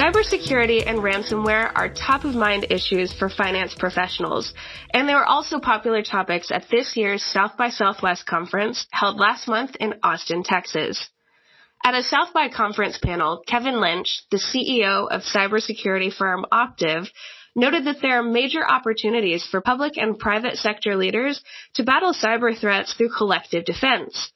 Cybersecurity and ransomware are top of mind issues for finance professionals, and they were also popular topics at this year's South by Southwest conference held last month in Austin, Texas. At a South by conference panel, Kevin Lynch, the CEO of cybersecurity firm Optiv, noted that there are major opportunities for public and private sector leaders to battle cyber threats through collective defense.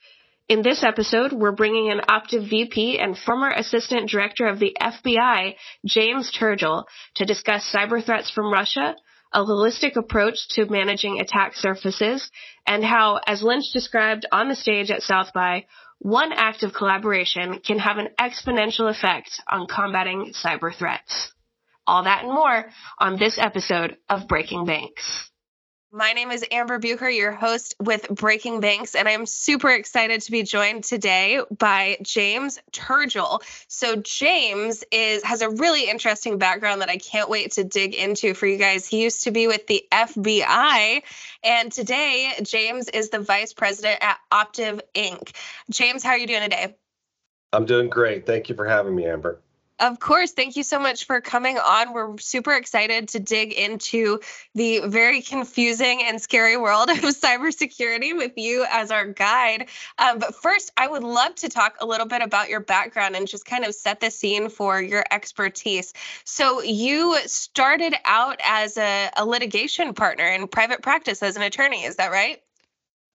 In this episode, we're bringing in Optiv VP and former Assistant Director of the FBI, James Turgal, to discuss cyber threats from Russia, a holistic approach to managing attack surfaces, and how, as Lynch described on the stage at South by, one act of collaboration can have an exponential effect on combating cyber threats. All that and more on this episode of Breaking Banks. My name is Amber Buker, your host with Breaking Banks, and I'm super excited to be joined today by James Turgal. So James is has a really interesting background that I can't wait to dig into for you guys. He used to be with the FBI, and today James is the vice president at Optiv Inc. James, how are you doing today? I'm doing great. Thank you for having me, Amber. Of course. Thank you so much for coming on. We're super excited to dig into the very confusing and scary world of cybersecurity with you as our guide. Um, but first, I would love to talk a little bit about your background and just kind of set the scene for your expertise. So, you started out as a, a litigation partner in private practice as an attorney, is that right?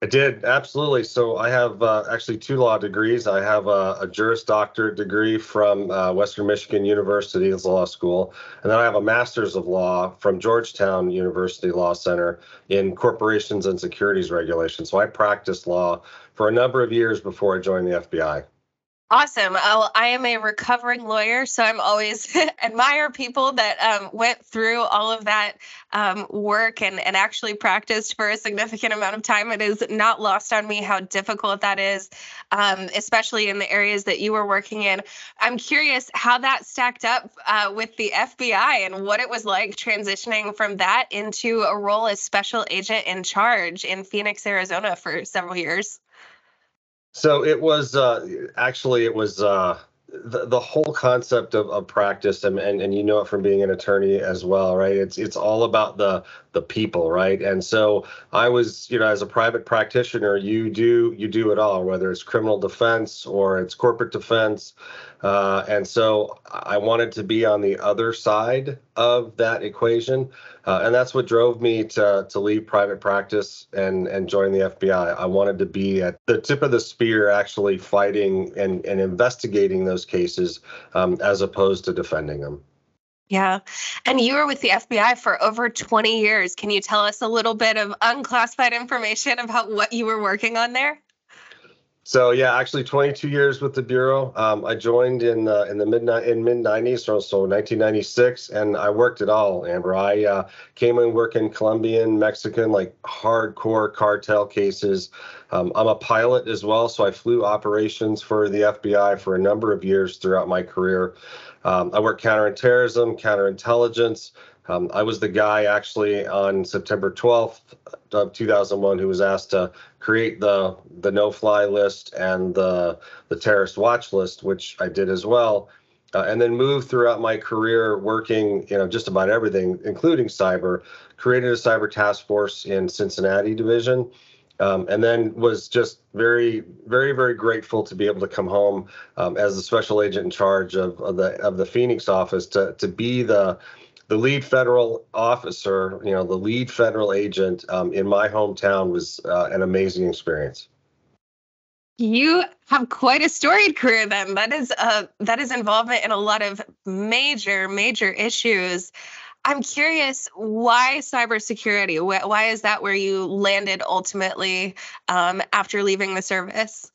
I did absolutely. So I have uh, actually two law degrees. I have a, a Juris Doctorate degree from uh, Western Michigan University Law School, and then I have a Master's of Law from Georgetown University Law Center in Corporations and Securities Regulation. So I practiced law for a number of years before I joined the FBI. Awesome. I'll, I am a recovering lawyer, so I'm always admire people that um, went through all of that um, work and, and actually practiced for a significant amount of time. It is not lost on me how difficult that is, um, especially in the areas that you were working in. I'm curious how that stacked up uh, with the FBI and what it was like transitioning from that into a role as special agent in charge in Phoenix, Arizona for several years. So it was uh, actually it was uh, the the whole concept of, of practice and, and and you know it from being an attorney as well, right? It's it's all about the the people, right? And so I was, you know, as a private practitioner, you do you do it all, whether it's criminal defense or it's corporate defense. Uh, and so I wanted to be on the other side of that equation. Uh, and that's what drove me to, to leave private practice and, and join the FBI. I wanted to be at the tip of the spear, actually fighting and, and investigating those cases um, as opposed to defending them. Yeah. And you were with the FBI for over 20 years. Can you tell us a little bit of unclassified information about what you were working on there? So yeah, actually 22 years with the bureau. Um, I joined in uh, in the mid in mid 90s, so, so 1996, and I worked it all. Amber, I uh, came and worked in Colombian, Mexican, like hardcore cartel cases. Um, I'm a pilot as well, so I flew operations for the FBI for a number of years throughout my career. Um, I worked counterterrorism, counterintelligence. Um, I was the guy actually on September 12th of 2001 who was asked to create the the no-fly list and the the terrorist watch list, which I did as well, uh, and then moved throughout my career working, you know, just about everything, including cyber. Created a cyber task force in Cincinnati division. Um, and then was just very, very, very grateful to be able to come home um, as the special agent in charge of, of the of the Phoenix office to to be the the lead federal officer, you know, the lead federal agent um, in my hometown was uh, an amazing experience. You have quite a storied career then. That is uh, that is involvement in a lot of major, major issues. I'm curious why cybersecurity? Why, why is that where you landed ultimately um, after leaving the service?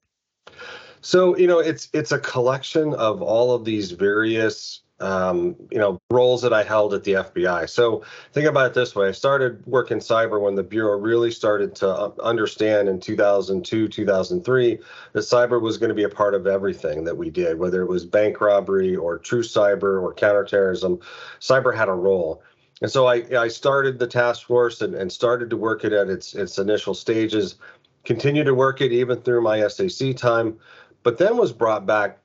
So you know, it's it's a collection of all of these various um, you know roles that I held at the FBI. So think about it this way: I started working cyber when the bureau really started to uh, understand in 2002, 2003 that cyber was going to be a part of everything that we did, whether it was bank robbery or true cyber or counterterrorism. Cyber had a role. And so I, I started the task force and, and started to work it at its its initial stages, continued to work it even through my SAC time, but then was brought back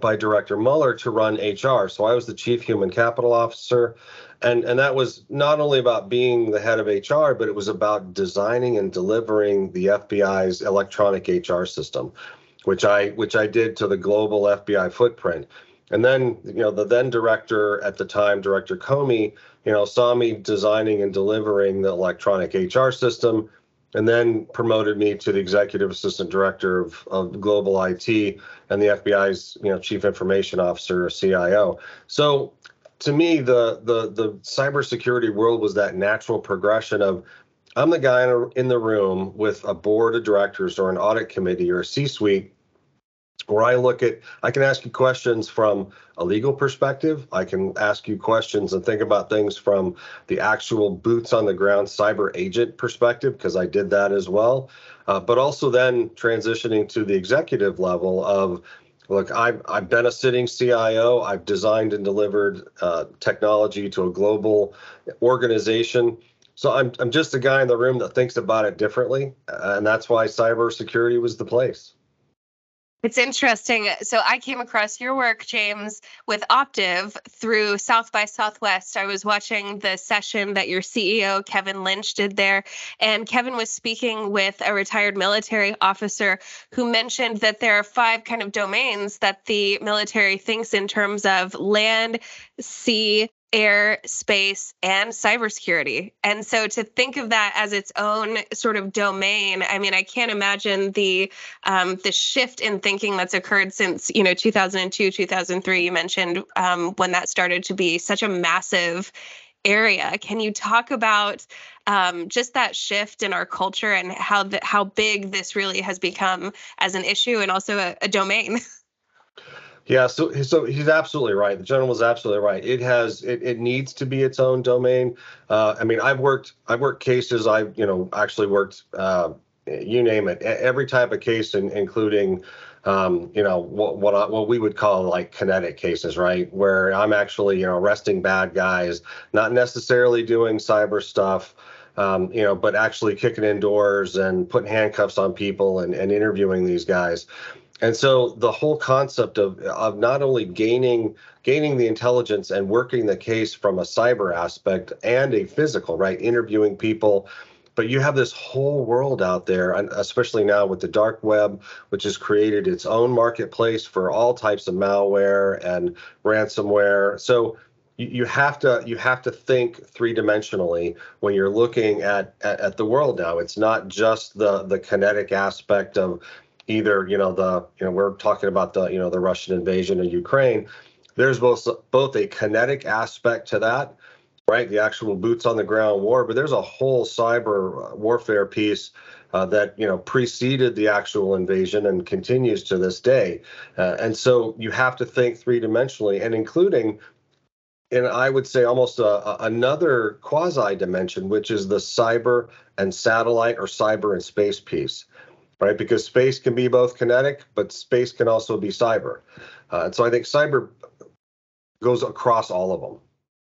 by Director Mueller to run HR. So I was the chief human capital officer. And, and that was not only about being the head of HR, but it was about designing and delivering the FBI's electronic HR system, which I which I did to the global FBI footprint. And then, you know, the then director at the time, Director Comey, you know, saw me designing and delivering the electronic HR system, and then promoted me to the executive assistant director of, of global IT and the FBI's, you know, chief information officer or CIO. So to me, the the the cybersecurity world was that natural progression of I'm the guy in, a, in the room with a board of directors or an audit committee or a C-suite where I look at, I can ask you questions from a legal perspective. I can ask you questions and think about things from the actual boots on the ground cyber agent perspective, because I did that as well. Uh, but also then transitioning to the executive level of, look, I've, I've been a sitting CIO. I've designed and delivered uh, technology to a global organization. So I'm, I'm just a guy in the room that thinks about it differently. And that's why cybersecurity was the place. It's interesting. So I came across your work, James, with Optiv through South by Southwest. I was watching the session that your CEO, Kevin Lynch, did there. And Kevin was speaking with a retired military officer who mentioned that there are five kind of domains that the military thinks in terms of land, sea, air, space, and cybersecurity. And so to think of that as its own sort of domain, I mean, I can't imagine the um, the shift in thinking that's occurred since you know 2002, 2003. You mentioned um, when that started to be such a massive area. Can you talk about um, just that shift in our culture and how the, how big this really has become as an issue and also a, a domain? Yeah, so so he's absolutely right. The general was absolutely right. It has it, it needs to be its own domain. Uh, I mean, I've worked I've worked cases. I've you know actually worked uh, you name it every type of case, in, including um, you know what what I, what we would call like kinetic cases, right? Where I'm actually you know arresting bad guys, not necessarily doing cyber stuff. Um, you know, but actually kicking in doors and putting handcuffs on people and, and interviewing these guys. And so the whole concept of of not only gaining gaining the intelligence and working the case from a cyber aspect and a physical, right, interviewing people, but you have this whole world out there, especially now with the dark web, which has created its own marketplace for all types of malware and ransomware. So you, you have to you have to think three dimensionally when you're looking at, at, at the world now. It's not just the the kinetic aspect of either you know the you know we're talking about the you know the Russian invasion of Ukraine. There's both both a kinetic aspect to that, right? The actual boots on the ground war, but there's a whole cyber warfare piece uh, that you know preceded the actual invasion and continues to this day. Uh, and so you have to think three dimensionally, and including. And I would say almost a, a, another quasi dimension, which is the cyber and satellite or cyber and space piece right? Because space can be both kinetic, but space can also be cyber. Uh, and so I think cyber goes across all of them.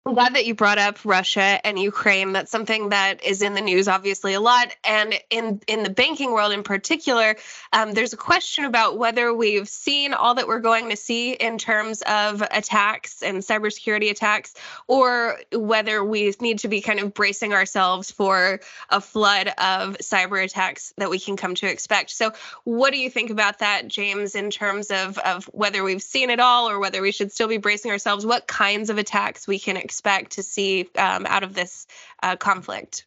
I'm glad that you brought up Russia and Ukraine. That's something that is in the news, obviously, a lot. And in in the banking world, in particular, um, there's a question about whether we've seen all that we're going to see in terms of attacks and cybersecurity attacks, or whether we need to be kind of bracing ourselves for a flood of cyber attacks that we can come to expect. So, what do you think about that, James? In terms of of whether we've seen it all, or whether we should still be bracing ourselves? What kinds of attacks we can expect? Expect to see um, out of this uh, conflict?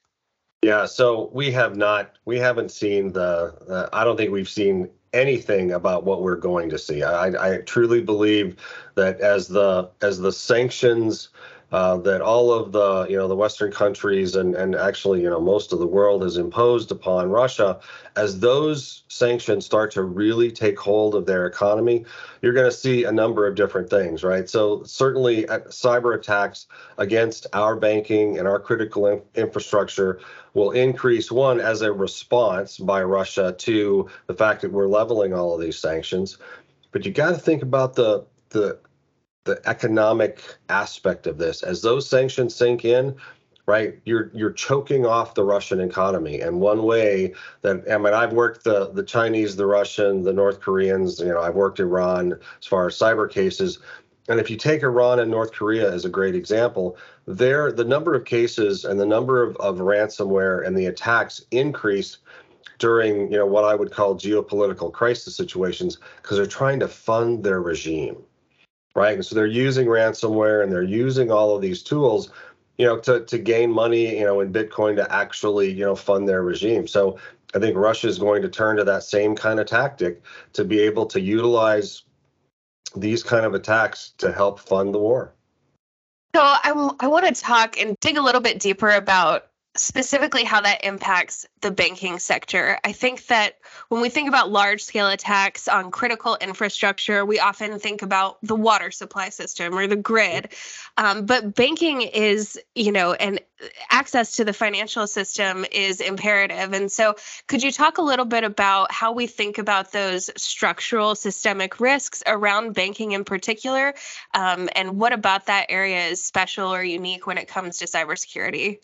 Yeah, so we have not, we haven't seen the, uh, I don't think we've seen anything about what we're going to see. I, I truly believe that as the as the sanctions uh, that all of the you know the Western countries and and actually you know most of the world has imposed upon Russia, as those sanctions start to really take hold of their economy, you're going to see a number of different things, right? So certainly uh, cyber attacks against our banking and our critical in- infrastructure will increase one as a response by Russia to the fact that we're leveling all of these sanctions. But you got to think about the the the economic aspect of this. As those sanctions sink in, right, you're you're choking off the Russian economy. And one way that I mean, I've worked the the Chinese, the Russian, the North Koreans. You know, I've worked Iran as far as cyber cases. And if you take Iran and North Korea as a great example, there the number of cases and the number of, of ransomware and the attacks increase during you know what I would call geopolitical crisis situations because they're trying to fund their regime right? And so they're using ransomware and they're using all of these tools, you know, to to gain money, you know, in Bitcoin to actually, you know, fund their regime. So I think Russia is going to turn to that same kind of tactic to be able to utilize these kind of attacks to help fund the war. So I, I want to talk and dig a little bit deeper about specifically how that impacts the banking sector. I think that when we think about large scale attacks on critical infrastructure, we often think about the water supply system or the grid. Um, but banking is, you know, and access to the financial system is imperative. And so, could you talk a little bit about how we think about those structural systemic risks around banking in particular? Um, and what about that area is special or unique when it comes to cybersecurity?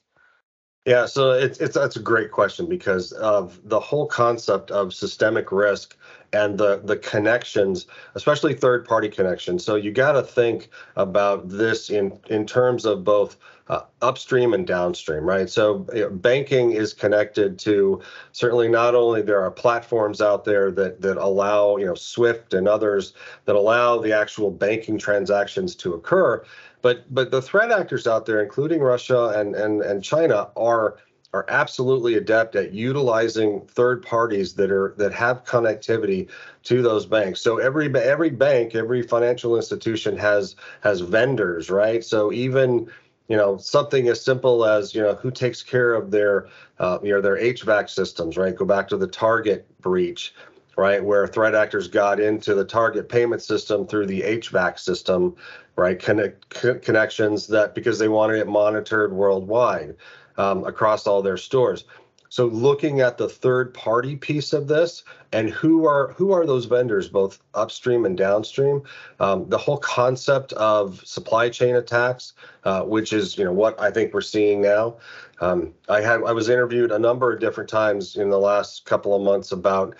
Yeah, so it's it's that's a great question because of the whole concept of systemic risk and the the connections, especially third party connections. So you got to think about this in in terms of both uh, upstream and downstream, right? So you know, banking is connected to certainly not only there are platforms out there that that allow you know Swift and others that allow the actual banking transactions to occur, but but the threat actors out there, including Russia and and and China, are are absolutely adept at utilizing third parties that are that have connectivity to those banks. So every every bank, every financial institution has has vendors, right? So even you know something as simple as you know who takes care of their uh, you know their HVAC systems, right? Go back to the Target breach right, where threat actors got into the target payment system through the HVAC system, right, connect, connections that because they wanted it monitored worldwide um, across all their stores. So looking at the third party piece of this and who are who are those vendors, both upstream and downstream, um, the whole concept of supply chain attacks, uh, which is you know what I think we're seeing now. Um, I had I was interviewed a number of different times in the last couple of months about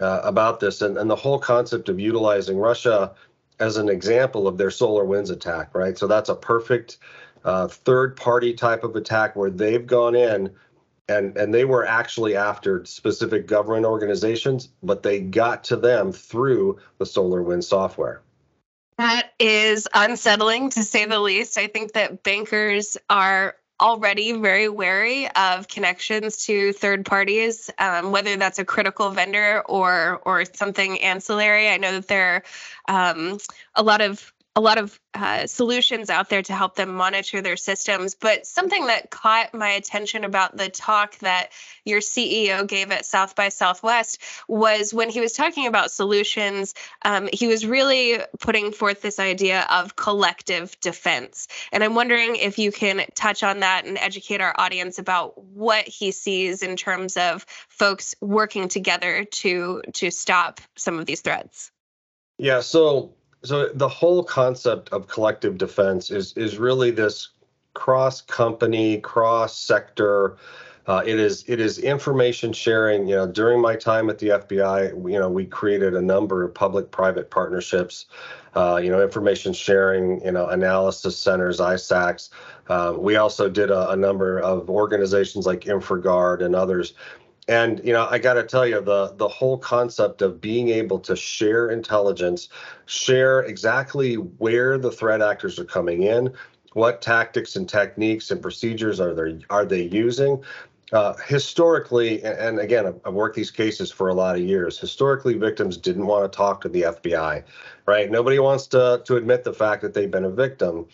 uh, about this and, and the whole concept of utilizing Russia as an example of their SolarWinds attack, right? So that's a perfect uh, third party type of attack where they've gone in and and they were actually after specific government organizations, but they got to them through the solar wind software. That is unsettling to say the least. I think that bankers are already very wary of connections to third parties, um, whether that's a critical vendor or or something ancillary. I know that there are um, a lot of a lot of uh, solutions out there to help them monitor their systems. But something that caught my attention about the talk that your CEO gave at South by Southwest was when he was talking about solutions, um, he was really putting forth this idea of collective defense. And I'm wondering if you can touch on that and educate our audience about what he sees in terms of folks working together to to stop some of these threats. Yeah, so so the whole concept of collective defense is is really this cross company, cross sector. Uh, it is it is information sharing. You know, during my time at the FBI, you know, we created a number of public-private partnerships. Uh, you know, information sharing. You know, analysis centers, ISACs. Uh, we also did a, a number of organizations like InfraGard and others and you know i got to tell you the the whole concept of being able to share intelligence share exactly where the threat actors are coming in what tactics and techniques and procedures are they are they using. Uh, historically and again i've worked these cases for a lot of years. Historically victims didn't want to talk to the fbi right? Nobody wants to to admit the fact that they've been a victim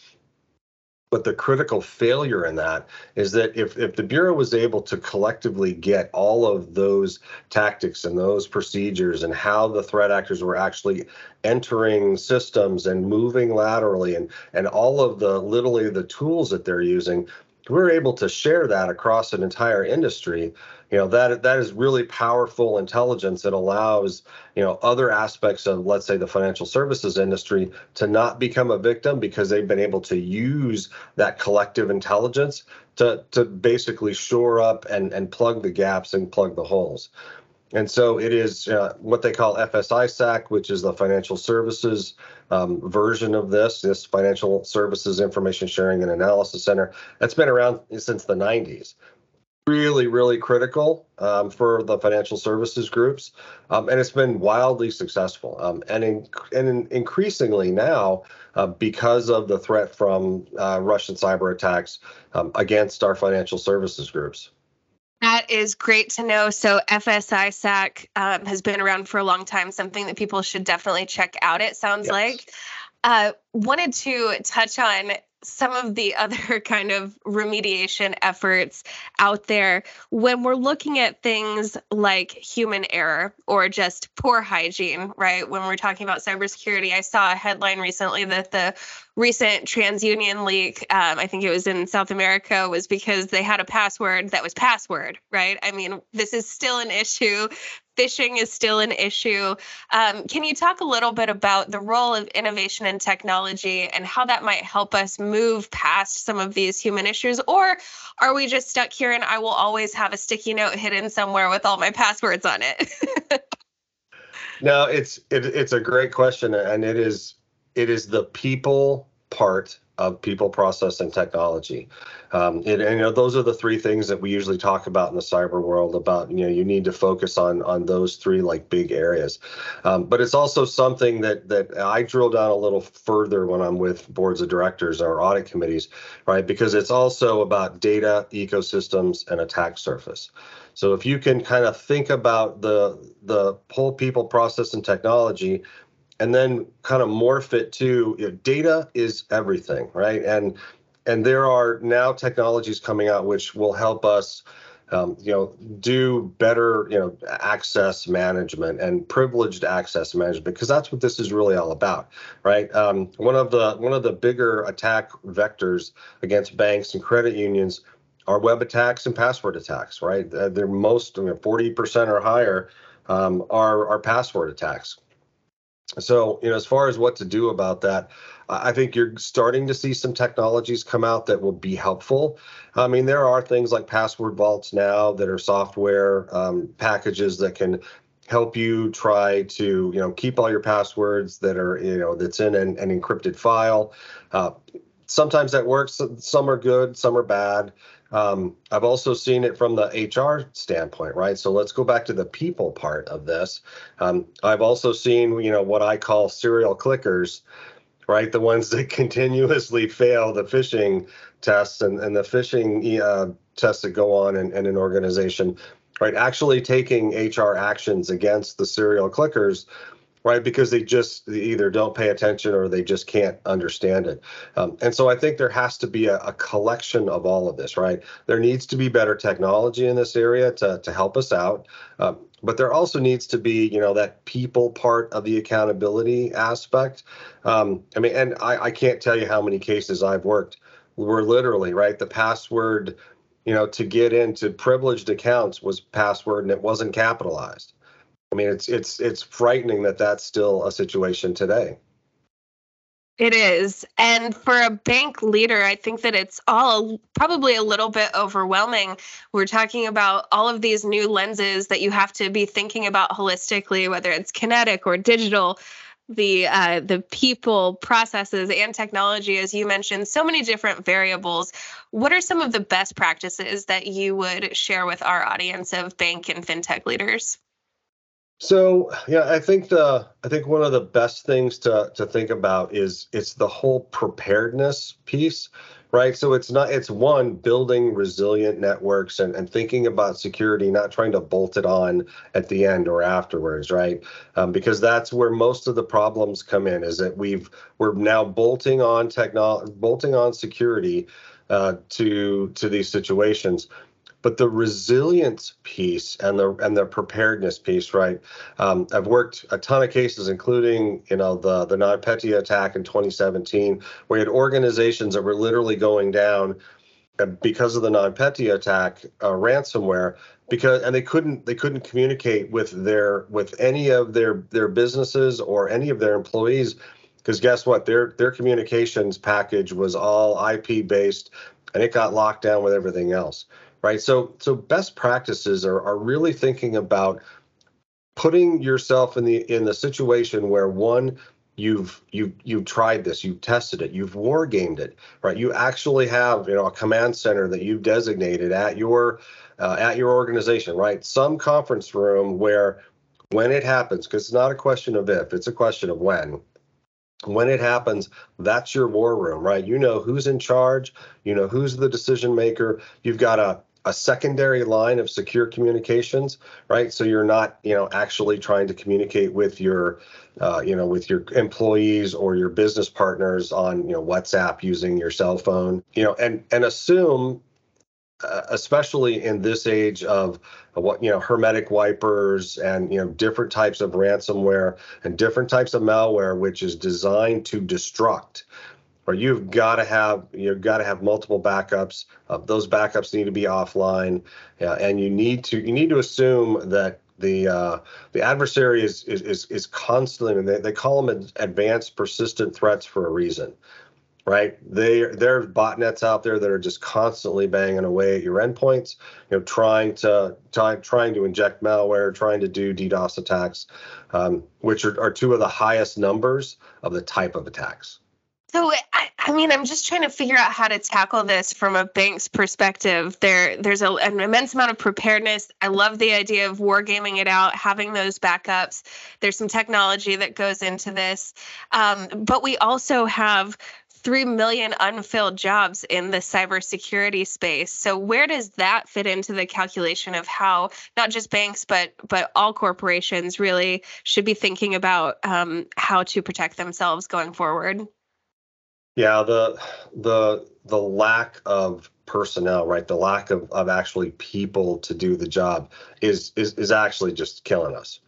but the critical failure in that is that if, if the Bureau was able to collectively get all of those tactics and those procedures and how the threat actors were actually entering systems and moving laterally and, and all of the literally the tools that they're using, we're able to share that across an entire industry you know that that is really powerful intelligence that allows you know other aspects of let's say the financial services industry to not become a victim because they've been able to use that collective intelligence to to basically shore up and and plug the gaps and plug the holes and so it is uh, what they call FS-ISAC, which is the financial services um, version of this, this Financial Services Information Sharing and Analysis Center. That's been around since the 90s really, really critical um, for the financial services groups, um, and it's been wildly successful. Um, and in, and in increasingly now, uh, because of the threat from uh, Russian cyber attacks um, against our financial services groups. That is great to know. So FS-ISAC um, has been around for a long time, something that people should definitely check out. It sounds yes. like. Uh, wanted to touch on some of the other kind of remediation efforts out there when we're looking at things like human error or just poor hygiene, right? When we're talking about cybersecurity, I saw a headline recently that the recent TransUnion leak, um, I think it was in South America, was because they had a password that was password, right? I mean, this is still an issue phishing is still an issue. Um, can you talk a little bit about the role of innovation and technology and how that might help us move past some of these human issues? Or are we just stuck here and I will always have a sticky note hidden somewhere with all my passwords on it? no, it's it, it's a great question, and it is it is the people part of people, process, and technology. Um, and, and, you know, those are the three things that we usually talk about in the cyber world. About you know, you need to focus on on those three like big areas. Um, but it's also something that that I drill down a little further when I'm with boards of directors or audit committees, right? Because it's also about data, ecosystems, and attack surface. So if you can kind of think about the the whole people, process, and technology and then kind of morph it to you know, data is everything, right? And and there are now technologies coming out which will help us um, you know, do better, you know, access management and privileged access management because that's what this is really all about, right? Um, one of the one of the bigger attack vectors against banks and credit unions are web attacks and password attacks, right? They're most, you know, 40% or higher um, are are password attacks. So, you know, as far as what to do about that, I think you're starting to see some technologies come out that will be helpful. I mean, there are things like password vaults now that are software um, packages that can help you try to, you know, keep all your passwords that are, you know, that's in an, an encrypted file. Uh, sometimes that works. Some are good, some are bad. Um, I've also seen it from the HR standpoint, right? So let's go back to the people part of this. Um, I've also seen, you know, what I call serial clickers, right? The ones that continuously fail the phishing tests and, and the phishing uh, tests that go on in, in an organization, right? Actually taking HR actions against the serial clickers right? Because they just they either don't pay attention or they just can't understand it. Um, and so I think there has to be a, a, collection of all of this, right? There needs to be better technology in this area to, to help us out. Um, but there also needs to be, you know, that people part of the accountability aspect. Um, I mean, and I, I can't tell you how many cases I've worked where literally, right, the password, you know, to get into privileged accounts was password and it wasn't capitalized I mean, it's it's it's frightening that that's still a situation today. It is. And for a bank leader, I think that it's all probably a little bit overwhelming. We're talking about all of these new lenses that you have to be thinking about holistically, whether it's kinetic or digital, the uh, the people, processes, and technology, as you mentioned, so many different variables. What are some of the best practices that you would share with our audience of bank and fintech leaders? So yeah, I think the I think one of the best things to to think about is it's the whole preparedness piece, right? So it's not it's one building resilient networks and, and thinking about security, not trying to bolt it on at the end or afterwards, right? Um, because that's where most of the problems come in. Is that we've we're now bolting on technology, bolting on security uh, to to these situations but the resilience piece and the and the preparedness piece, right? Um, I've worked a ton of cases, including you know the the NotPetya attack in 2017, where you had organizations that were literally going down uh, because of the NotPetya attack, uh, ransomware, because and they couldn't they couldn't communicate with their with any of their their businesses or any of their employees because guess what their their communications package was all IP based and it got locked down with everything else right? So so best practices are are really thinking about putting yourself in the in the situation where one you've you've you've tried this you've tested it you've war gamed it right? You actually have you know a command center that you've designated at your uh, at your organization right? Some conference room where when it happens because it's not a question of if it's a question of when. When it happens that's your war room right? You know who's in charge you know who's the decision maker you've got a a secondary line of secure communications, right? So you're not, you know, actually trying to communicate with your, uh, you know, with your employees or your business partners on, you know, WhatsApp using your cell phone, you know, and and assume, uh, especially in this age of what you know, hermetic wipers and you know, different types of ransomware and different types of malware, which is designed to destruct or you've got to have you've got to have multiple backups. Uh, those backups need to be offline, uh, and you need to you need to assume that the uh, the adversary is is is, is constantly. And they, they call them advanced persistent threats for a reason, right? They there are botnets out there that are just constantly banging away at your endpoints, you know, trying to try, trying to inject malware, trying to do DDoS attacks, um, which are, are two of the highest numbers of the type of attacks. So I, I, mean, I'm just trying to figure out how to tackle this from a bank's perspective. There, there's a, an immense amount of preparedness. I love the idea of wargaming it out, having those backups. There's some technology that goes into this, um, but we also have three million unfilled jobs in the cybersecurity space. So where does that fit into the calculation of how not just banks but but all corporations really should be thinking about um, how to protect themselves going forward? Yeah, the the the lack of personnel, right? The lack of, of actually people to do the job is is is actually just killing us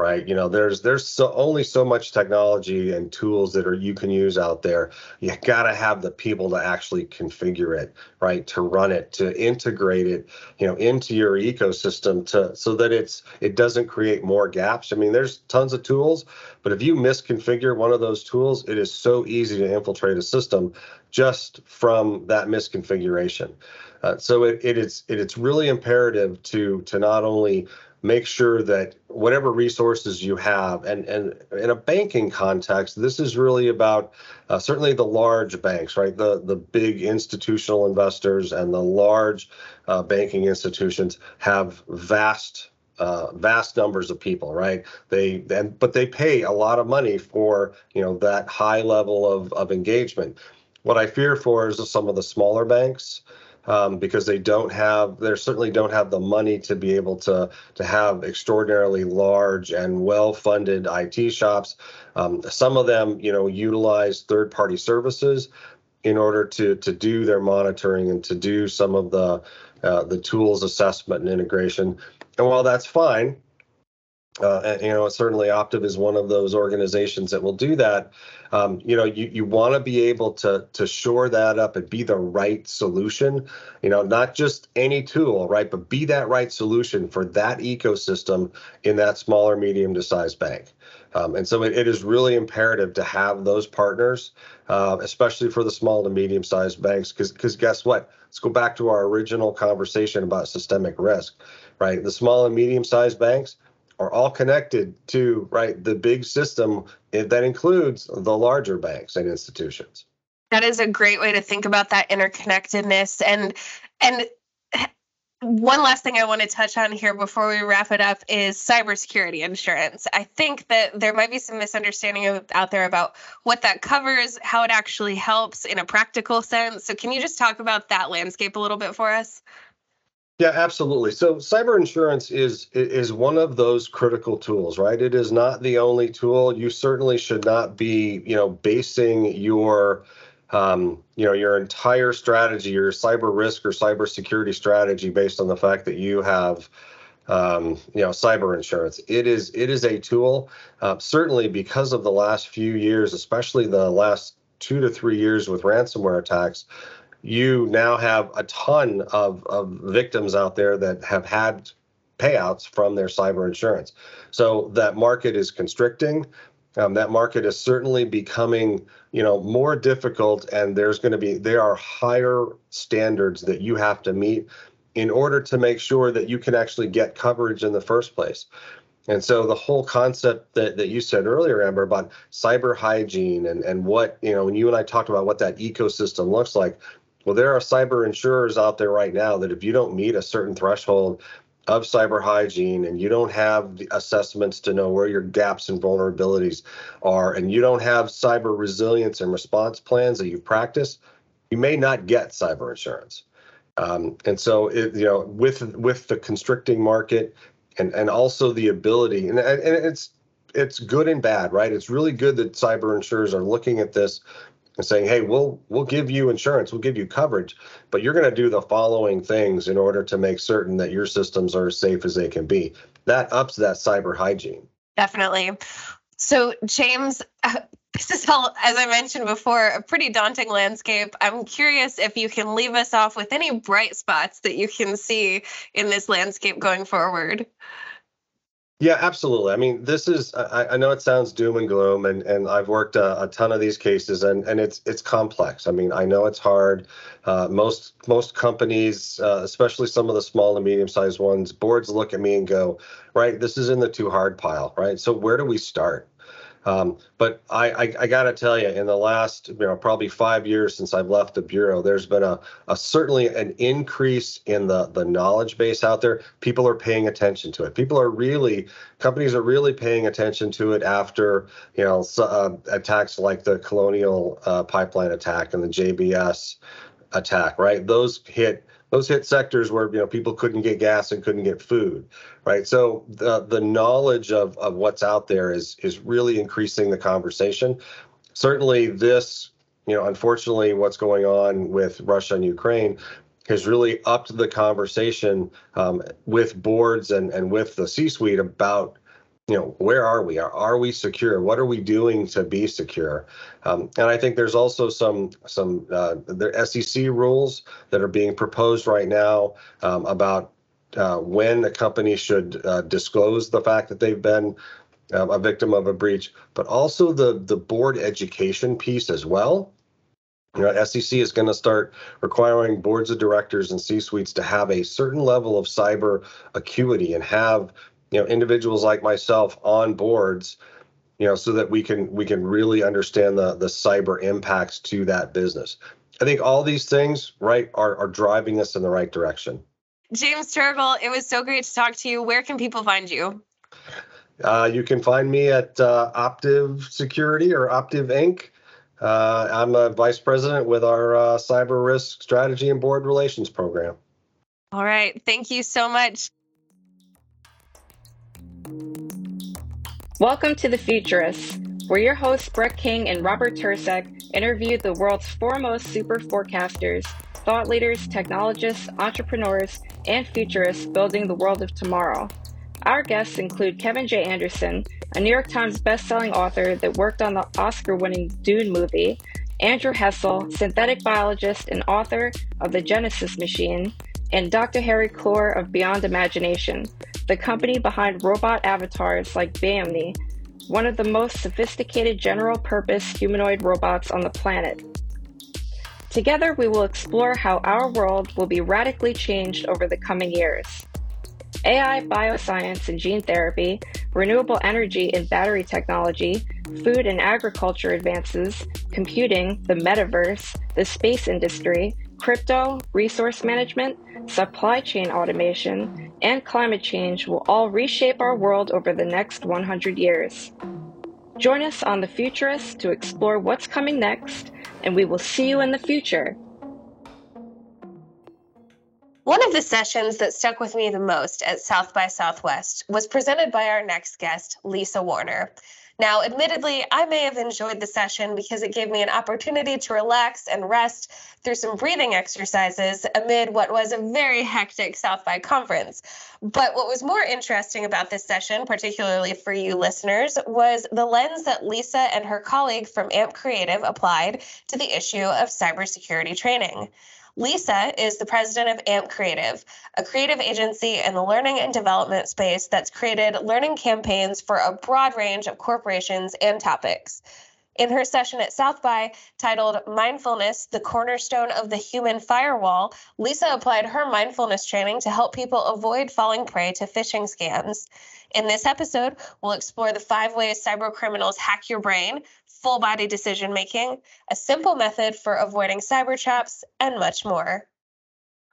right? You know, there's there's so, only so much technology and tools that are you can use out there. You got to have the people to actually configure it, right? To run it, to integrate it, you know, into your ecosystem to so that it's it doesn't create more gaps. I mean, there's tons of tools, but if you misconfigure one of those tools, it is so easy to infiltrate a system just from that misconfiguration. Uh, so it, it is it, it's really imperative to to not only make sure that whatever resources you have and and in a banking context this is really about uh, certainly the large banks right the the big institutional investors and the large uh, banking institutions have vast uh, vast numbers of people, right? They and but they pay a lot of money for you know that high level of of engagement. What I fear for is some of the smaller banks um, because they don't have they certainly don't have the money to be able to to have extraordinarily large and well funded IT shops. Um, some of them, you know, utilize third party services in order to to do their monitoring and to do some of the uh, the tools assessment and integration. And while that's fine, uh, you know, certainly Optiv is one of those organizations that will do that. Um, you know, you, you want to be able to to shore that up and be the right solution. You know, not just any tool, right, but be that right solution for that ecosystem in that smaller, medium to size bank. Um, and so it, it is really imperative to have those partners, uh, especially for the small to medium sized banks, because because guess what? Let's go back to our original conversation about systemic risk, right? The small and medium sized banks are all connected to right the big system that includes the larger banks and institutions that is a great way to think about that interconnectedness and and one last thing I want to touch on here before we wrap it up is cybersecurity insurance. I think that there might be some misunderstanding out there about what that covers, how it actually helps in a practical sense. So, can you just talk about that landscape a little bit for us? Yeah, absolutely. So cyber insurance is is one of those critical tools, right? It is not the only tool. You certainly should not be, you know, basing your um, you know your entire strategy, your cyber risk or cyber security strategy based on the fact that you have um, you know cyber insurance. It is it is a tool. Uh, certainly because of the last few years, especially the last two to three years with ransomware attacks, you now have a ton of, of victims out there that have had payouts from their cyber insurance. So that market is constricting. Um, that market is certainly becoming, you know, more difficult, and there's going to be there are higher standards that you have to meet in order to make sure that you can actually get coverage in the first place. And so the whole concept that, that you said earlier, Amber, about cyber hygiene and, and what, you know, when you and I talked about what that ecosystem looks like, well, there are cyber insurers out there right now that if you don't meet a certain threshold of cyber hygiene and you don't have the assessments to know where your gaps and vulnerabilities are, and you don't have cyber resilience and response plans that you practice, you may not get cyber insurance. Um, and so, it, you know, with with the constricting market and and also the ability, and, and it's it's good and bad, right? It's really good that cyber insurers are looking at this and saying, "Hey, we'll we'll give you insurance, we'll give you coverage, but you're going to do the following things in order to make certain that your systems are as safe as they can be." That ups that cyber hygiene. Definitely. So, James, uh, this is all, as I mentioned before, a pretty daunting landscape. I'm curious if you can leave us off with any bright spots that you can see in this landscape going forward. Yeah, absolutely. I mean, this is I, I, know it sounds doom and gloom, and, and I've worked a, a, ton of these cases, and, and it's it's complex. I mean, I know it's hard. Uh, most most companies, uh, especially some of the small and medium sized ones, boards look at me and go, right, this is in the too hard pile, right? So where do we start? Um, but I, I, I got to tell you, in the last, you know, probably five years since I've left the bureau, there's been a, a certainly an increase in the the knowledge base out there. People are paying attention to it. People are really, companies are really paying attention to it after, you know, uh, attacks like the Colonial uh, Pipeline attack and the JBS attack. Right, those hit those hit sectors where you know people couldn't get gas and couldn't get food right? So the the knowledge of of what's out there is is really increasing the conversation. Certainly this you know unfortunately what's going on with russia and ukraine has really upped the conversation um, with boards and and with the c suite about you know where are we? Are, are we secure? What are we doing to be secure? Um, and i think there's also some some uh, the sec rules that are being proposed right now um, about uh, when a company should uh, disclose the fact that they've been um, a victim of a breach but also the the board education piece as well. You know, SEC is going to start requiring boards of directors and C suites to have a certain level of cyber acuity and have you know individuals like myself on boards you know so that we can we can really understand the the cyber impacts to that business. I think all these things right are are driving us in the right direction. James Turgal it was so great to talk to you. Where can people find you? Uh, you can find me at uh, optiv security or optiv inc. Uh, i'm a vice president with our uh, cyber risk strategy and board relations program. All right. Thank you so much Welcome to The Futurists, where your hosts Brett King and Robert Tercek interview the world's foremost super forecasters, thought leaders, technologists, entrepreneurs, and futurists building the world of tomorrow. Our guests include Kevin J. Anderson, a New York Times bestselling author that worked on the Oscar winning Dune movie, Andrew Hessel, synthetic biologist and author of The Genesis Machine, and Dr. Harry Kloor of Beyond Imagination, the company behind robot avatars like Beomni, one of the most sophisticated general purpose humanoid robots on the planet. Together, we will explore how our world will be radically changed over the coming years. AI, bioscience and gene therapy, renewable energy and battery technology, food and agriculture advances, computing, the metaverse, the space industry, crypto, resource management, supply chain automation, and climate change will all reshape our world over the next 100 years. Join us on The Futurist to explore what's coming next, and we will see you in the future. One of the sessions that stuck with me the most at South by Southwest was presented by our next guest, Lisa Warner. Now, admittedly, I may have enjoyed the session because it gave me an opportunity to relax and rest through some breathing exercises amid what was a very hectic South by conference. But what was more interesting about this session, particularly for you listeners, was the lens that Lisa and her colleague from AMP Creative applied to the issue of cybersecurity training. Lisa is the president of AMP Creative, a creative agency in the learning and development space that's created learning campaigns for a broad range of corporations and topics. In her session at South by, titled Mindfulness, the Cornerstone of the Human Firewall, Lisa applied her mindfulness training to help people avoid falling prey to phishing scams. In this episode, we'll explore the five ways cyber criminals hack your brain, full body decision making, a simple method for avoiding cyber traps, and much more.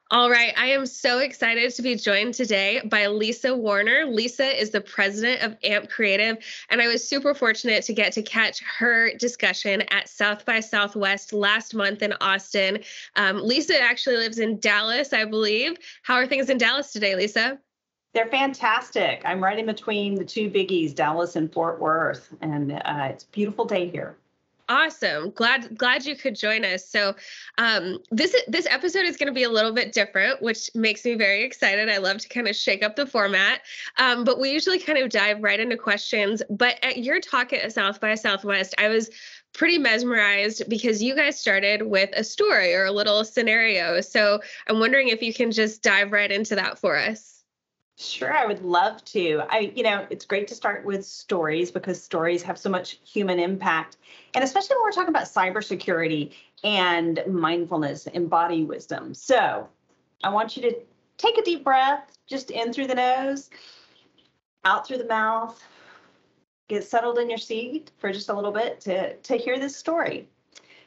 All right. I am so excited to be joined today by Lisa Warner. Lisa is the president of AMP Creative, and I was super fortunate to get to catch her discussion at South by Southwest last month in Austin. Um, Lisa actually lives in Dallas, I believe. How are things in Dallas today, Lisa? They're fantastic. I'm right in between the two biggies, Dallas and Fort Worth, and uh, it's a beautiful day here. Awesome. Glad glad you could join us. So um, this this episode is going to be a little bit different, which makes me very excited. I love to kind of shake up the format. Um, but we usually kind of dive right into questions. But at your talk at South by Southwest, I was pretty mesmerized because you guys started with a story or a little scenario. So I'm wondering if you can just dive right into that for us. Sure, I would love to. I, you know, it's great to start with stories because stories have so much human impact. And especially when we're talking about cybersecurity and mindfulness and body wisdom. So I want you to take a deep breath, just in through the nose, out through the mouth, get settled in your seat for just a little bit to, to hear this story.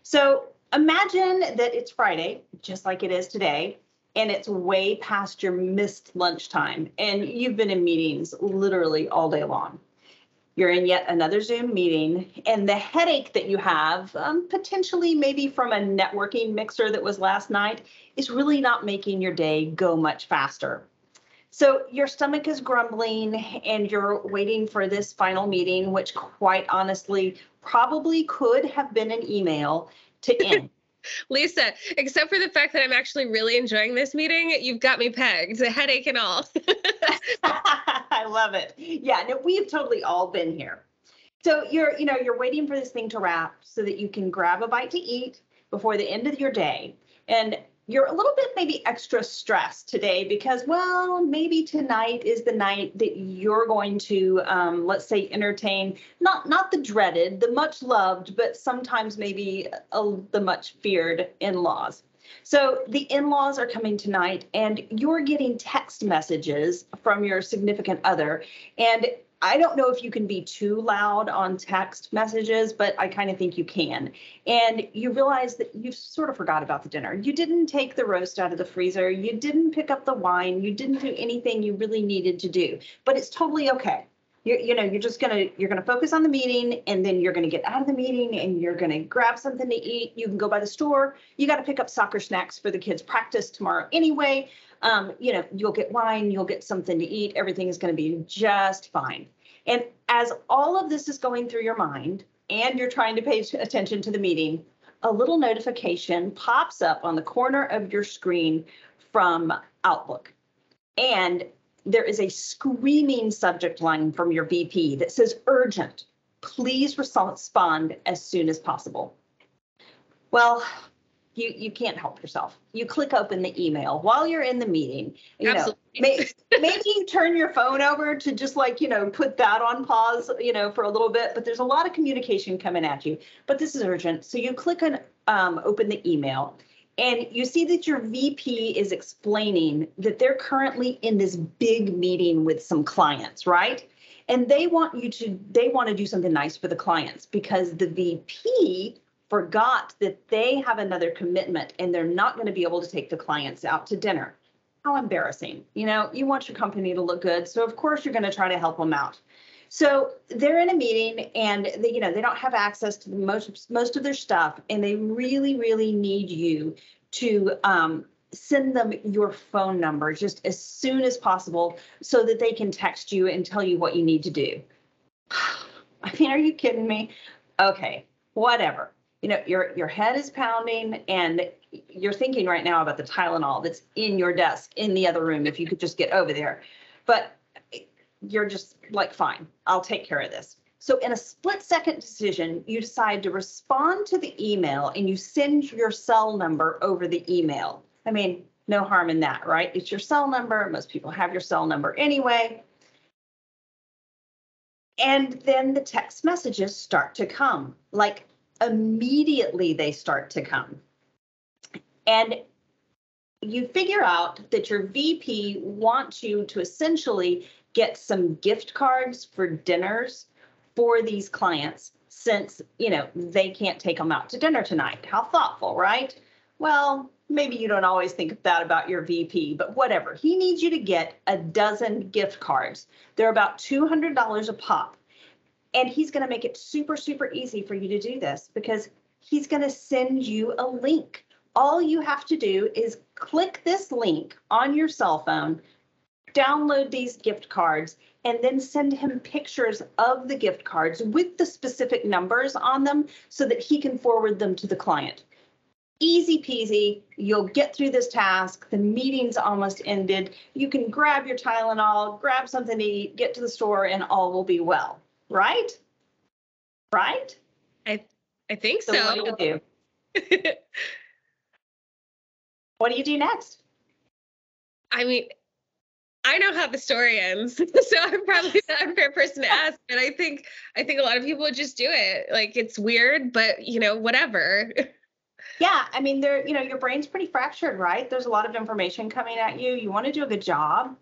So imagine that it's Friday, just like it is today, and it's way past your missed lunchtime. And you've been in meetings literally all day long. You're in yet another zoom meeting and the headache that you have um, potentially maybe from a networking mixer that was last night is really not making your day go much faster. So your stomach is grumbling and you're waiting for this final meeting which quite honestly probably could have been an email to end Lisa, except for the fact that I'm actually really enjoying this meeting, you've got me pegged, a headache and all. I love it. Yeah, no, we've totally all been here. So you're, you know, you're waiting for this thing to wrap so that you can grab a bite to eat before the end of your day. And you're a little bit maybe extra stressed today because, well, maybe tonight is the night that you're going to, um, let's say, entertain not not the dreaded, the much loved, but sometimes maybe a, the much feared in-laws. So the in-laws are coming tonight, and you're getting text messages from your significant other, and I don't know if you can be too loud on text messages, but I kind of think you can. And you realize that you sort of forgot about the dinner. You didn't take the roast out of the freezer. You didn't pick up the wine. You didn't do anything you really needed to do. But it's totally okay. You're, you know, you're just gonna you're gonna focus on the meeting, and then you're gonna get out of the meeting, and you're gonna grab something to eat. You can go by the store. You got to pick up soccer snacks for the kids' practice tomorrow anyway um, you know, you'll get wine, you'll get something to eat, everything is going to be just fine. And as all of this is going through your mind and you're trying to pay attention to the meeting, a little notification pops up on the corner of your screen from Outlook. And there is a screaming subject line from your VP that says urgent. Please respond as soon as possible. Well, you you can't help yourself. You click open the email while you're in the meeting. You Absolutely. know, maybe, maybe you turn your phone over to just like you know put that on pause, you know, for a little bit. But there's a lot of communication coming at you. But this is urgent, so you click on um, open the email, and you see that your VP is explaining that they're currently in this big meeting with some clients, right? And they want you to they want to do something nice for the clients because the VP forgot that they have another commitment and they're not going to be able to take the clients out to dinner. How embarrassing. You know, you want your company to look good. So, of course, you're going to try to help them out. So they're in a meeting and they, you know, they don't have access to most, most of their stuff and they really, really need you to um, send them your phone number just as soon as possible so that they can text you and tell you what you need to do. I mean, are you kidding me? Okay, whatever. You know, your your head is pounding and you're thinking right now about the Tylenol that's in your desk in the other room if you could just get over there. But you're just like, fine, I'll take care of this. So in a split second decision, you decide to respond to the email and you send your cell number over the email. I mean, no harm in that, right? It's your cell number. Most people have your cell number anyway. And then the text messages start to come, like immediately they start to come. And you figure out that your VP wants you to essentially get some gift cards for dinners for these clients since, you know, they can't take them out to dinner tonight. How thoughtful, right? Well, maybe you don't always think that about your VP, but whatever. He needs you to get a dozen gift cards. They're about $200 a pop. And he's going to make it super, super easy for you to do this because he's going to send you a link. All you have to do is click this link on your cell phone, download these gift cards and then send him pictures of the gift cards with the specific numbers on them so that he can forward them to the client. Easy peasy, you'll get through this task. The meeting's almost ended. You can grab your Tylenol, grab something to eat, get to the store, and all will be well. Right? Right? I I think so. so. What do you do? what do you do next? I mean, I know how the story ends, so I'm probably the unfair person to ask. But I think I think a lot of people would just do it. Like it's weird, but you know, whatever. Yeah, I mean, there, you know, your brain's pretty fractured, right? There's a lot of information coming at you. You want to do a good job,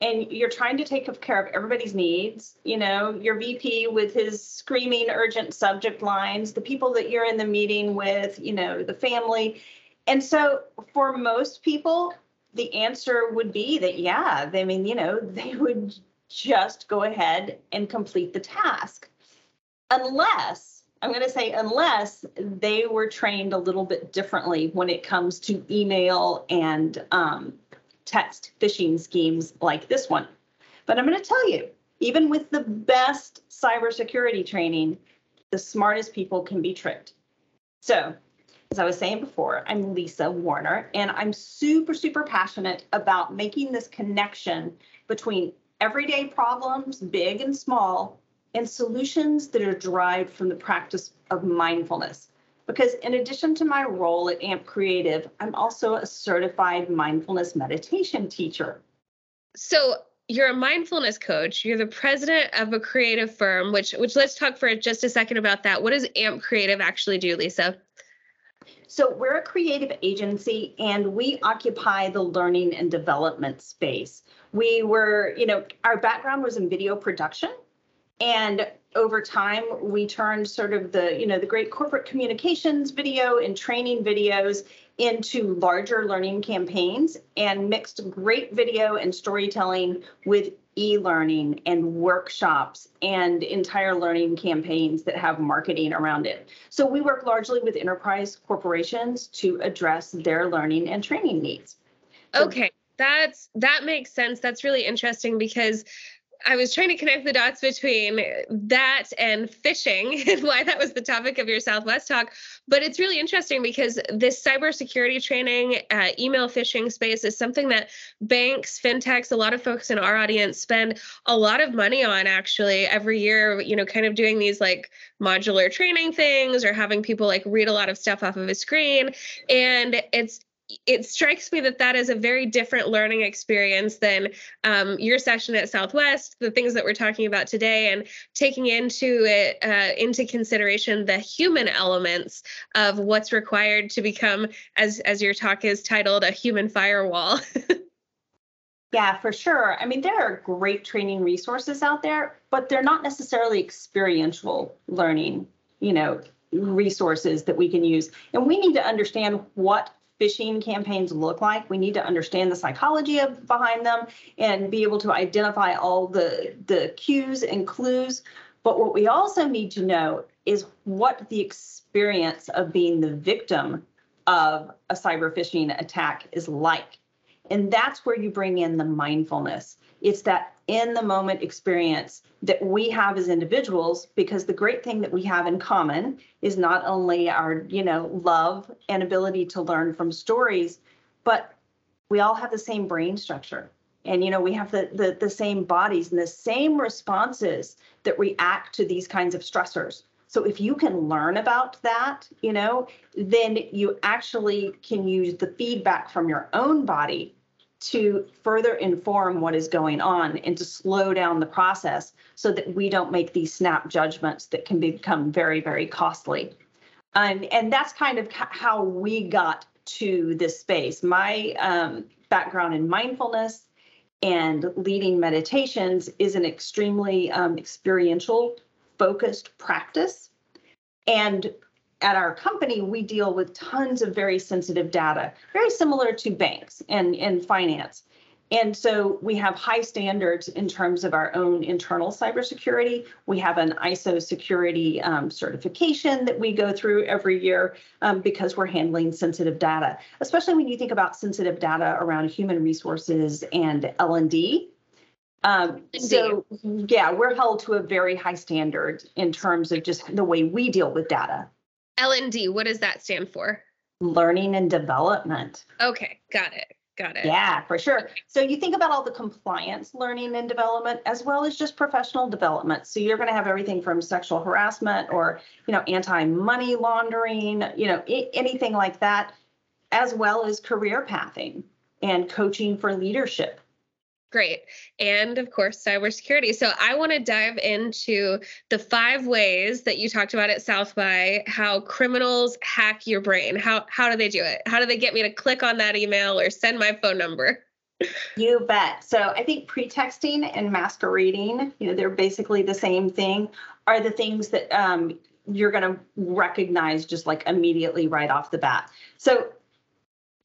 and you're trying to take care of everybody's needs. You know, your VP with his screaming urgent subject lines, the people that you're in the meeting with, you know, the family. And so for most people, the answer would be that, yeah, I mean, you know, they would just go ahead and complete the task. Unless, I'm going to say, unless they were trained a little bit differently when it comes to email and um, text phishing schemes like this one. But I'm going to tell you, even with the best cybersecurity training, the smartest people can be tricked. So as I was saying before, I'm Lisa Warner, and I'm super, super passionate about making this connection between everyday problems, big and small, and solutions that are derived from the practice of mindfulness. Because in addition to my role at AMP Creative, I'm also a certified mindfulness meditation teacher. So, you're a mindfulness coach you're the president of a creative firm which which let's talk for just a second about that what does amp creative actually do lisa so we're a creative agency and we occupy the learning and development space. We were, you know, our background was in video production and over time we turned sort of the, you know, the great corporate communications video and training videos into larger learning campaigns and mixed great video and storytelling with e-learning and workshops and entire learning campaigns that have marketing around it. So we work largely with enterprise corporations to address their learning and training needs. So okay. That's that makes sense. That's really interesting because I was trying to connect the dots between that and phishing and why that was the topic of your Southwest talk. But it's really interesting because this cybersecurity training, uh, email phishing space is something that banks, fintechs, a lot of folks in our audience spend a lot of money on actually every year, you know, kind of doing these like modular training things or having people like read a lot of stuff off of a screen. And it's it strikes me that that is a very different learning experience than um, your session at Southwest, the things that we're talking about today, and taking into it uh, into consideration the human elements of what's required to become, as as your talk is titled, a human firewall. yeah, for sure. I mean, there are great training resources out there, but they're not necessarily experiential learning. You know, resources that we can use. And we need to understand what phishing campaigns look like. We need to understand the psychology of behind them and be able to identify all the the cues and clues. But what we also need to know is what the experience of being the victim of a cyber phishing attack is like. And that's where you bring in the mindfulness. It's that in the moment experience that we have as individuals because the great thing that we have in common is not only our, you know, love and ability to learn from stories, but we all have the same brain structure. And you know, we have the, the the same bodies and the same responses that react to these kinds of stressors. So if you can learn about that, you know, then you actually can use the feedback from your own body to further inform what is going on and to slow down the process so that we don't make these snap judgments that can become very, very costly. And, and that's kind of how we got to this space. My um, background in mindfulness and leading meditations is an extremely um, experiential focused practice. And at our company, we deal with tons of very sensitive data, very similar to banks and, and finance. And so we have high standards in terms of our own internal cybersecurity. We have an ISO security um, certification that we go through every year um, because we're handling sensitive data, especially when you think about sensitive data around human resources and L&D. Um, so yeah, we're held to a very high standard in terms of just the way we deal with data. L&D, what does that stand for? Learning and development. Okay, got it. Got it. Yeah, for sure. So you think about all the compliance learning and development as well as just professional development. So you're going to have everything from sexual harassment or, you know, anti-money laundering, you know, I- anything like that, as well as career pathing and coaching for leadership Great. And of course, cybersecurity. So I want to dive into the five ways that you talked about at South by how criminals hack your brain. How how do they do it? How do they get me to click on that email or send my phone number? You bet. So I think pretexting and masquerading, you know, they're basically the same thing, are the things that um, you're going to recognize just like immediately right off the bat. So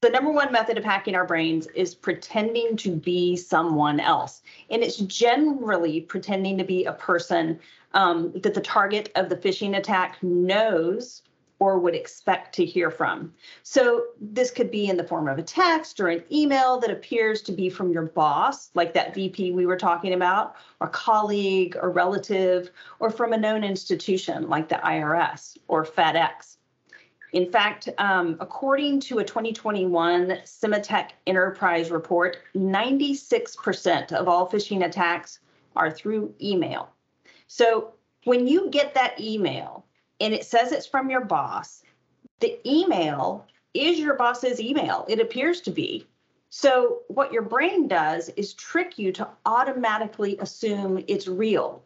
the number one method of hacking our brains is pretending to be someone else. And it's generally pretending to be a person um, that the target of the phishing attack knows or would expect to hear from. So this could be in the form of a text or an email that appears to be from your boss, like that VP we were talking about, or colleague or relative, or from a known institution like the IRS or FedEx. In fact, um, according to a 2021 Symantec Enterprise report, 96% of all phishing attacks are through email. So when you get that email and it says it's from your boss, the email is your boss's email. It appears to be. So what your brain does is trick you to automatically assume it's real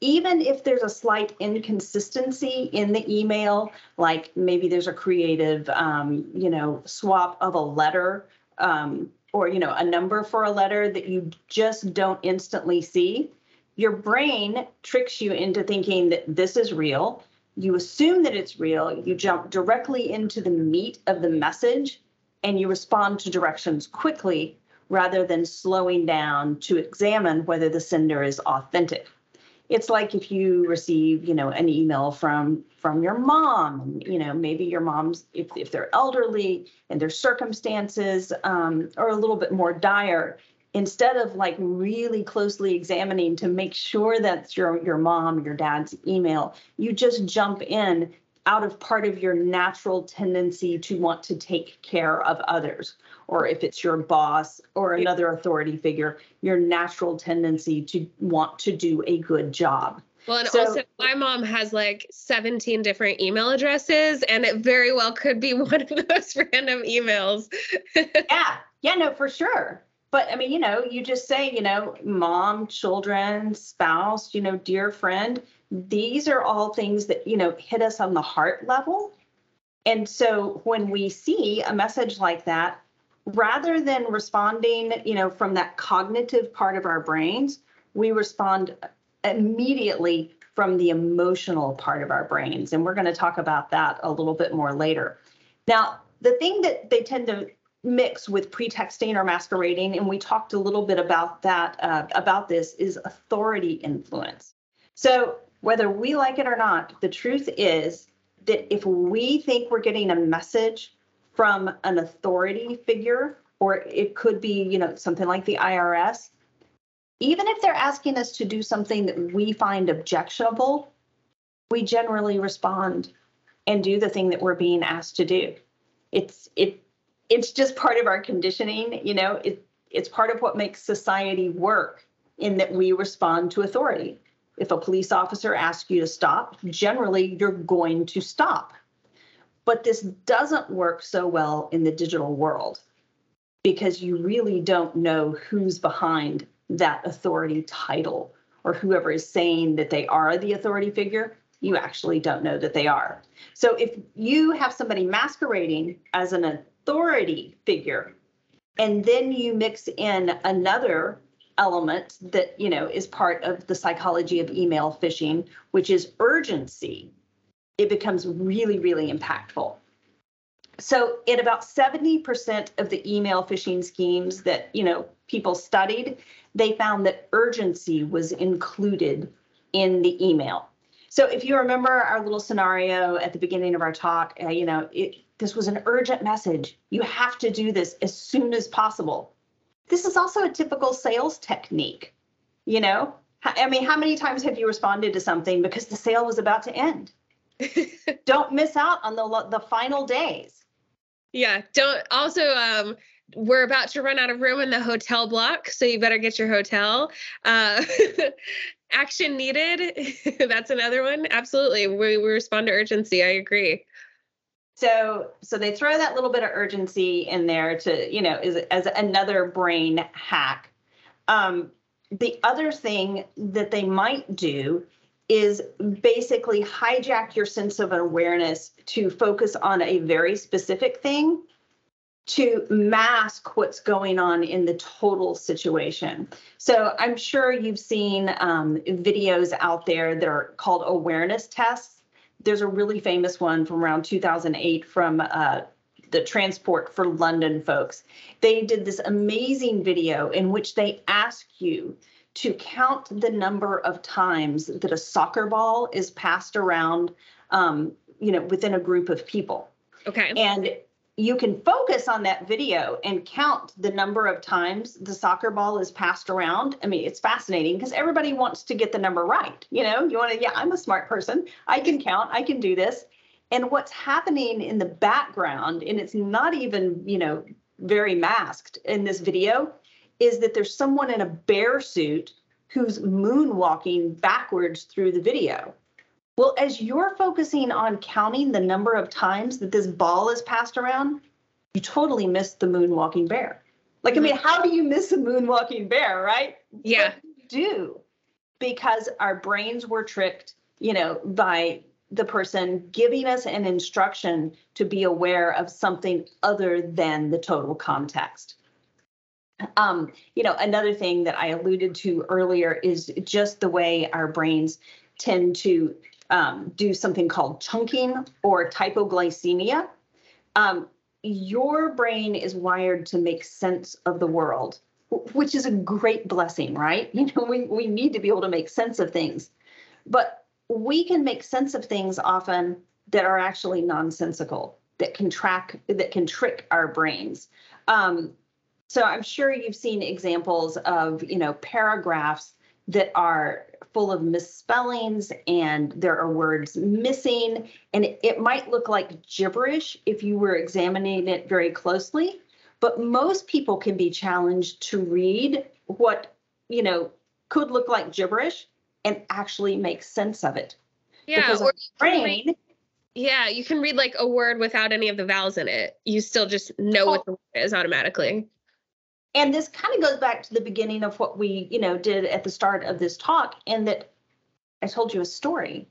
even if there's a slight inconsistency in the email, like maybe there's a creative, um, you know, swap of a letter um, or, you know, a number for a letter that you just don't instantly see, your brain tricks you into thinking that this is real. You assume that it's real. You jump directly into the meat of the message and you respond to directions quickly rather than slowing down to examine whether the sender is authentic it's like if you receive you know an email from from your mom you know maybe your mom's if, if they're elderly and their circumstances um, are a little bit more dire instead of like really closely examining to make sure that's your your mom your dad's email you just jump in out of part of your natural tendency to want to take care of others or if it's your boss or another authority figure, your natural tendency to want to do a good job. Well, and so, also my mom has like 17 different email addresses, and it very well could be one of those random emails. yeah, yeah, no, for sure. But I mean, you know, you just say, you know, mom, children, spouse, you know, dear friend. These are all things that, you know, hit us on the heart level. And so when we see a message like that, rather than responding, you know, from that cognitive part of our brains, we respond immediately from the emotional part of our brains. And we're going to talk about that a little bit more later. Now, the thing that they tend to mix with pretexting or masquerading, and we talked a little bit about that, uh, about this, is authority influence. So, whether we like it or not, the truth is that if we think we're getting a message from an authority figure, or it could be, you know, something like the IRS, even if they're asking us to do something that we find objectionable, we generally respond and do the thing that we're being asked to do. It's it it's just part of our conditioning, you know, it it's part of what makes society work in that we respond to authority. If a police officer asks you to stop, generally you're going to stop. But this doesn't work so well in the digital world because you really don't know who's behind that authority title or whoever is saying that they are the authority figure, you actually don't know that they are. So if you have somebody masquerading as an authority figure, and then you mix in another element that you know is part of the psychology of email phishing, which is urgency, it becomes really, really impactful. So in about 70% of the email phishing schemes that you know people studied, they found that urgency was included in the email. So if you remember our little scenario at the beginning of our talk, uh, you know, it, this was an urgent message. You have to do this as soon as possible. This is also a typical sales technique. You know, I mean, how many times have you responded to something because the sale was about to end? don't miss out on the the final days. Yeah, don't also um we're about to run out of room in the hotel block, so you better get your hotel. Uh, action needed. That's another one. Absolutely, we, we respond to urgency. I agree. So, so they throw that little bit of urgency in there to, you know, as, as another brain hack. Um, the other thing that they might do is basically hijack your sense of awareness to focus on a very specific thing to mask what's going on in the total situation. So I'm sure you've seen um, videos out there that are called awareness tests. There's a really famous one from around 2008 from uh, the Transport for London folks. They did this amazing video in which they ask you to count the number of times that a soccer ball is passed around, um, you know, within a group of people. Okay. And you can focus on that video and count the number of times the soccer ball is passed around. I mean, it's fascinating because everybody wants to get the number right. You know, you want to, yeah, I'm a smart person. I can count, I can do this. And what's happening in the background, and it's not even, you know, very masked in this video, is that there's someone in a bear suit who's moonwalking backwards through the video. Well, as you're focusing on counting the number of times that this ball is passed around, you totally missed the moonwalking bear. Like, I mean, mm-hmm. how do you miss a moonwalking bear, right? Yeah. do because our brains were tricked, you know, by the person giving us an instruction to be aware of something other than the total context. Um, you know, another thing that I alluded to earlier is just the way our brains tend to um, do something called chunking or typoglycemia. Um, your brain is wired to make sense of the world, which is a great blessing, right? You know, we, we need to be able to make sense of things. But we can make sense of things often that are actually nonsensical, that can track, that can trick our brains. Um, so I'm sure you've seen examples of, you know, paragraphs that are full of misspellings and there are words missing. And it, it might look like gibberish if you were examining it very closely. But most people can be challenged to read what, you know, could look like gibberish and actually make sense of it. Yeah. Because or brain. yeah, you can read like a word without any of the vowels in it. You still just know oh, what the word is automatically and this kind of goes back to the beginning of what we you know did at the start of this talk and that i told you a story.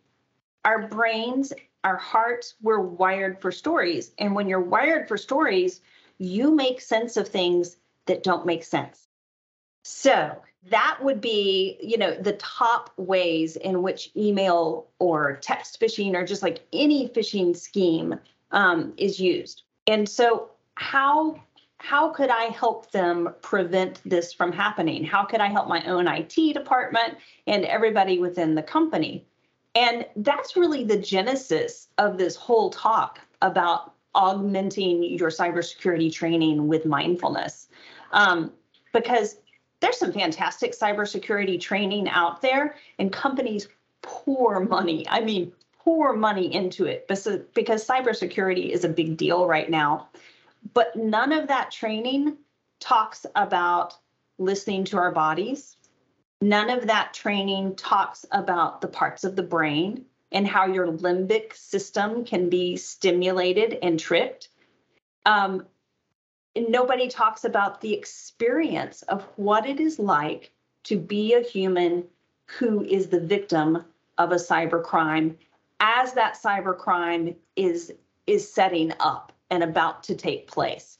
Our brains our hearts we're wired for stories. And when you're wired for stories you make sense of things that don't make sense. So that would be, you know, the top ways in which email or text phishing or just like any phishing scheme um, is used. And so, how how could I help them prevent this from happening? How could I help my own IT department and everybody within the company? And that's really the genesis of this whole talk about augmenting your cybersecurity training with mindfulness. Um, because there's some fantastic cybersecurity training out there, and companies pour money. I mean, pour money into it because cybersecurity is a big deal right now. But none of that training talks about listening to our bodies. None of that training talks about the parts of the brain and how your limbic system can be stimulated and tricked. Um, nobody talks about the experience of what it is like to be a human who is the victim of a cybercrime as that cybercrime is is setting up and about to take place.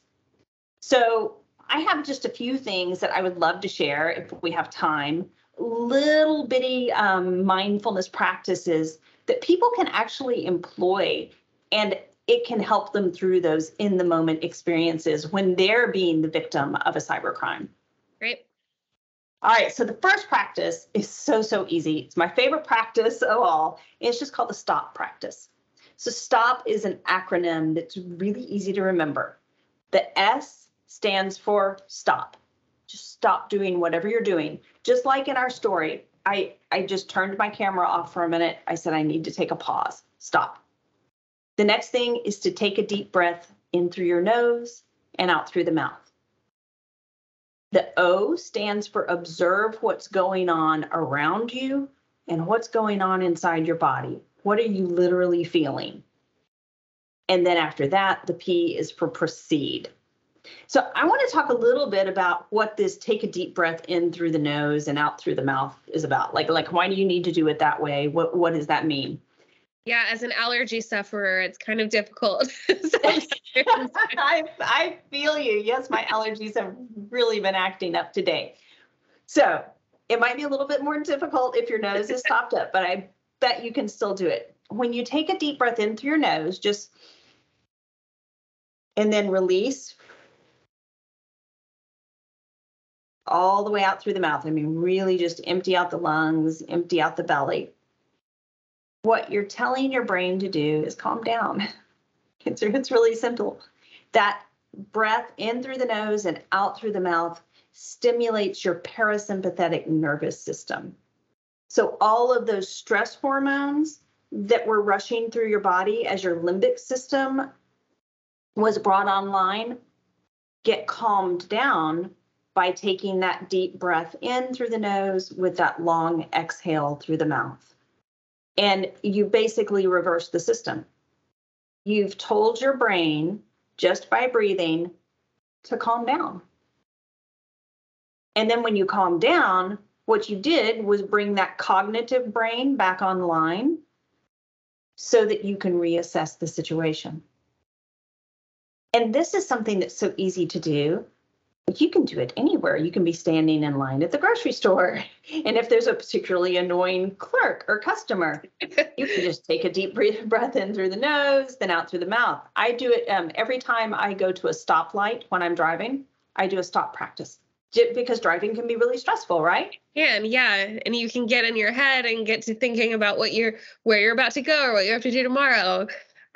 So I have just a few things that I would love to share if we have time. Little bitty um, mindfulness practices that people can actually employ and it can help them through those in the moment experiences when they're being the victim of a cybercrime. Great. All right, so the first practice is so, so easy. It's my favorite practice of all. It's just called the STOP practice. So, STOP is an acronym that's really easy to remember. The S stands for stop. Just stop doing whatever you're doing. Just like in our story, I, I just turned my camera off for a minute. I said, I need to take a pause. Stop. The next thing is to take a deep breath in through your nose and out through the mouth. The O stands for observe what's going on around you and what's going on inside your body. What are you literally feeling? And then after that, the P is for proceed. So I want to talk a little bit about what this take a deep breath in through the nose and out through the mouth is about. Like like why do you need to do it that way? What what does that mean? Yeah, as an allergy sufferer, it's kind of difficult. I, I feel you. Yes, my allergies have really been acting up today. So it might be a little bit more difficult if your nose is stopped up, but I bet you can still do it. When you take a deep breath in through your nose, just and then release all the way out through the mouth. I mean, really just empty out the lungs, empty out the belly what you're telling your brain to do is calm down. It's, it's really simple. That breath in through the nose and out through the mouth stimulates your parasympathetic nervous system. So, all of those stress hormones that were rushing through your body as your limbic system was brought online get calmed down by taking that deep breath in through the nose with that long exhale through the mouth and you basically reverse the system. You've told your brain just by breathing to calm down. And then when you calm down, what you did was bring that cognitive brain back online so that you can reassess the situation. And this is something that's so easy to do you can do it anywhere. You can be standing in line at the grocery store. And if there's a particularly annoying clerk or customer, you can just take a deep breath in through the nose, then out through the mouth. I do it um, every time I go to a stoplight when I'm driving, I do a stop practice because driving can be really stressful, right? Yeah, and yeah, and you can get in your head and get to thinking about what you're where you're about to go or what you have to do tomorrow.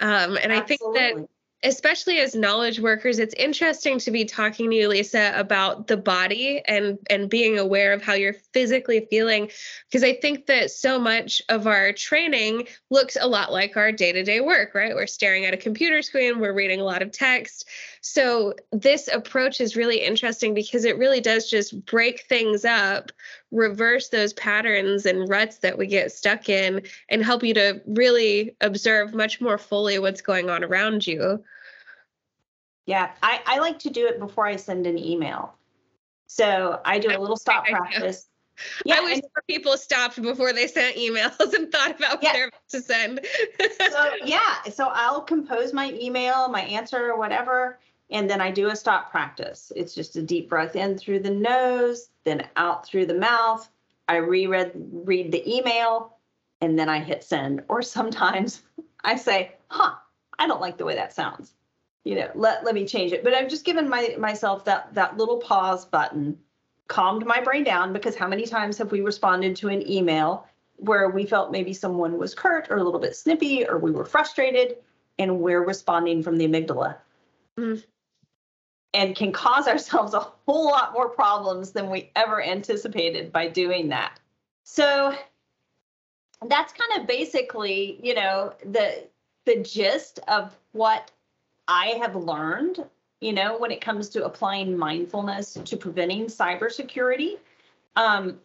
Um, and Absolutely. I think that especially as knowledge workers it's interesting to be talking to you lisa about the body and and being aware of how you're physically feeling because i think that so much of our training looks a lot like our day-to-day work right? We're staring at a computer screen we're reading a lot of text. So this approach is really interesting because it really does just break things up reverse those patterns and ruts that we get stuck in and help you to really observe much more fully what's going on around you yeah, I, I like to do it before I send an email. So I do a little stop practice. Yeah, I wish and, people stopped before they sent emails and thought about yeah. what they're about to send. so yeah, so I'll compose my email, my answer, or whatever, and then I do a stop practice. It's just a deep breath in through the nose, then out through the mouth. I reread read the email, and then I hit send. Or sometimes I say, "Huh, I don't like the way that sounds." You know, let let me change it. But I've just given my myself that that little pause button, calmed my brain down because how many times have we responded to an email where we felt maybe someone was curt or a little bit snippy or we were frustrated and we're responding from the amygdala. Mm and can cause ourselves a whole lot more problems than we ever anticipated by doing that. So that's kind of basically, you know, the the gist of what I have learned, you know, when it comes to applying mindfulness to preventing cybersecurity. Um,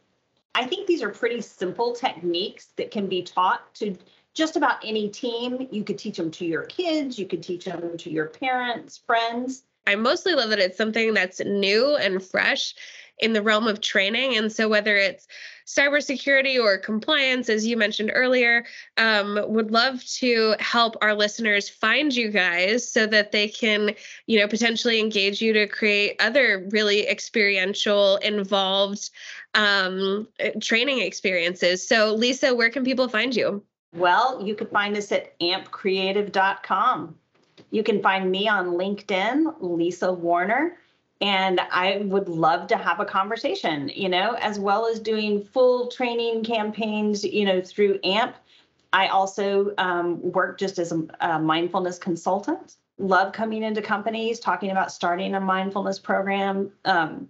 I think these are pretty simple techniques that can be taught to just about any team. You could teach them to your kids, you could teach them to your parents, friends. I mostly love that it's something that's new and fresh in the realm of training. And so, whether it's cybersecurity or compliance, as you mentioned earlier, um, would love to help our listeners find you guys so that they can, you know, potentially engage you to create other really experiential, involved um, training experiences. So, Lisa, where can people find you? Well, you can find us at ampcreative.com. You can find me on LinkedIn, Lisa Warner, and I would love to have a conversation, you know, as well as doing full training campaigns, you know, through AMP. I also um, work just as a, a mindfulness consultant. Love coming into companies, talking about starting a mindfulness program. Um,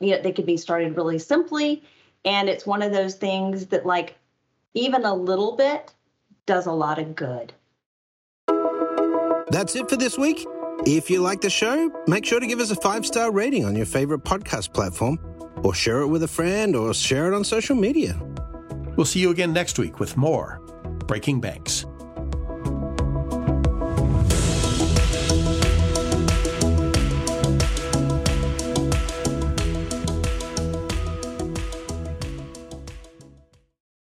you know, they could be started really simply. And it's one of those things that, like, even a little bit does a lot of good. That's it for this week. If you like the show, make sure to give us a five star rating on your favorite podcast platform, or share it with a friend, or share it on social media. We'll see you again next week with more Breaking Banks.